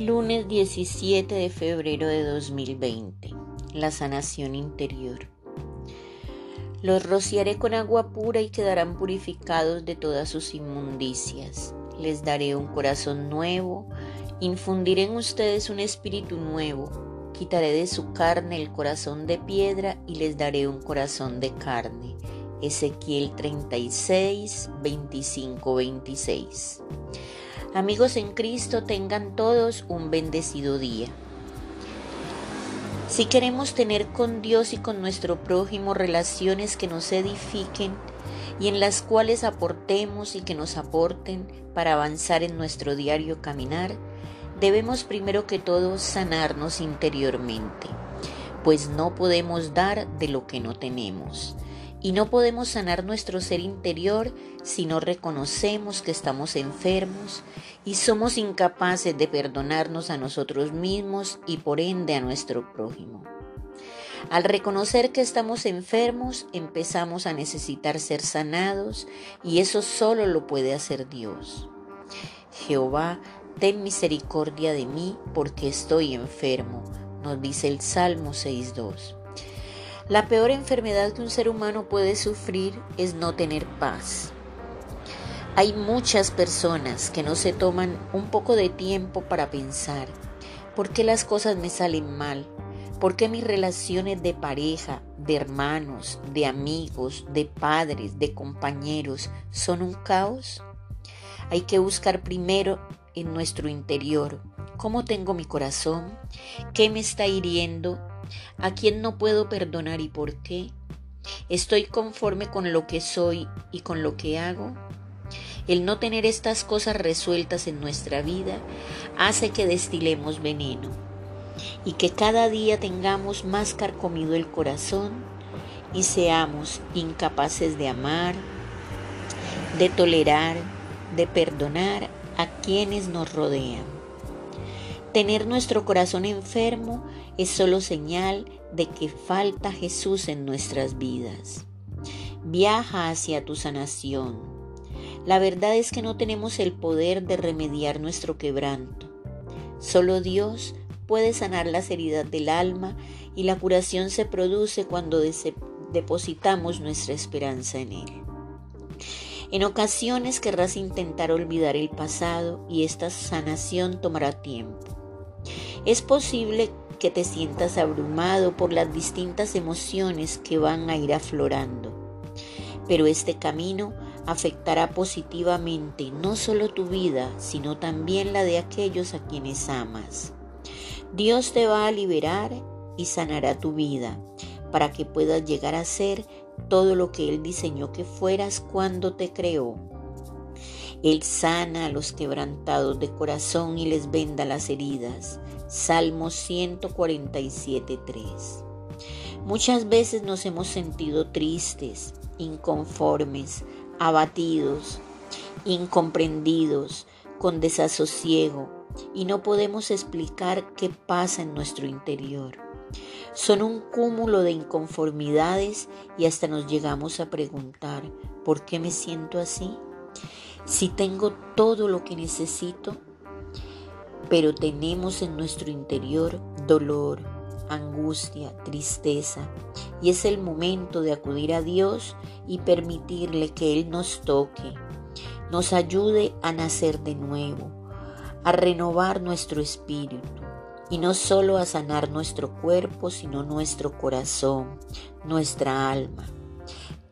Lunes 17 de febrero de 2020. La sanación interior. Los rociaré con agua pura y quedarán purificados de todas sus inmundicias. Les daré un corazón nuevo, infundiré en ustedes un espíritu nuevo, quitaré de su carne el corazón de piedra y les daré un corazón de carne. Ezequiel 36, 25, 26. Amigos en Cristo, tengan todos un bendecido día. Si queremos tener con Dios y con nuestro prójimo relaciones que nos edifiquen y en las cuales aportemos y que nos aporten para avanzar en nuestro diario caminar, debemos primero que todo sanarnos interiormente, pues no podemos dar de lo que no tenemos. Y no podemos sanar nuestro ser interior si no reconocemos que estamos enfermos y somos incapaces de perdonarnos a nosotros mismos y por ende a nuestro prójimo. Al reconocer que estamos enfermos, empezamos a necesitar ser sanados y eso solo lo puede hacer Dios. Jehová, ten misericordia de mí porque estoy enfermo, nos dice el Salmo 6.2. La peor enfermedad que un ser humano puede sufrir es no tener paz. Hay muchas personas que no se toman un poco de tiempo para pensar, ¿por qué las cosas me salen mal? ¿Por qué mis relaciones de pareja, de hermanos, de amigos, de padres, de compañeros son un caos? Hay que buscar primero en nuestro interior cómo tengo mi corazón, qué me está hiriendo ¿A quién no puedo perdonar y por qué? ¿Estoy conforme con lo que soy y con lo que hago? El no tener estas cosas resueltas en nuestra vida hace que destilemos veneno y que cada día tengamos más carcomido el corazón y seamos incapaces de amar, de tolerar, de perdonar a quienes nos rodean. Tener nuestro corazón enfermo es solo señal de que falta Jesús en nuestras vidas. Viaja hacia tu sanación. La verdad es que no tenemos el poder de remediar nuestro quebranto. Solo Dios puede sanar las heridas del alma y la curación se produce cuando depositamos nuestra esperanza en Él. En ocasiones querrás intentar olvidar el pasado y esta sanación tomará tiempo. Es posible que te sientas abrumado por las distintas emociones que van a ir aflorando, pero este camino afectará positivamente no solo tu vida, sino también la de aquellos a quienes amas. Dios te va a liberar y sanará tu vida para que puedas llegar a ser todo lo que Él diseñó que fueras cuando te creó. Él sana a los quebrantados de corazón y les venda las heridas. Salmo 147.3. Muchas veces nos hemos sentido tristes, inconformes, abatidos, incomprendidos, con desasosiego y no podemos explicar qué pasa en nuestro interior. Son un cúmulo de inconformidades y hasta nos llegamos a preguntar, ¿por qué me siento así? Si tengo todo lo que necesito, pero tenemos en nuestro interior dolor, angustia, tristeza, y es el momento de acudir a Dios y permitirle que Él nos toque, nos ayude a nacer de nuevo, a renovar nuestro espíritu y no solo a sanar nuestro cuerpo, sino nuestro corazón, nuestra alma,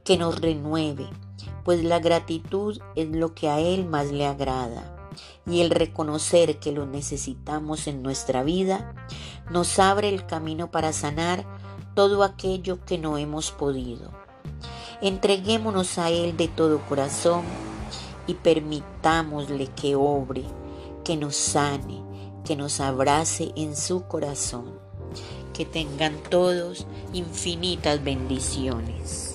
que nos renueve, pues la gratitud es lo que a Él más le agrada y el reconocer que lo necesitamos en nuestra vida nos abre el camino para sanar todo aquello que no hemos podido. Entreguémonos a Él de todo corazón y permitámosle que obre, que nos sane, que nos abrace en su corazón. Que tengan todos infinitas bendiciones.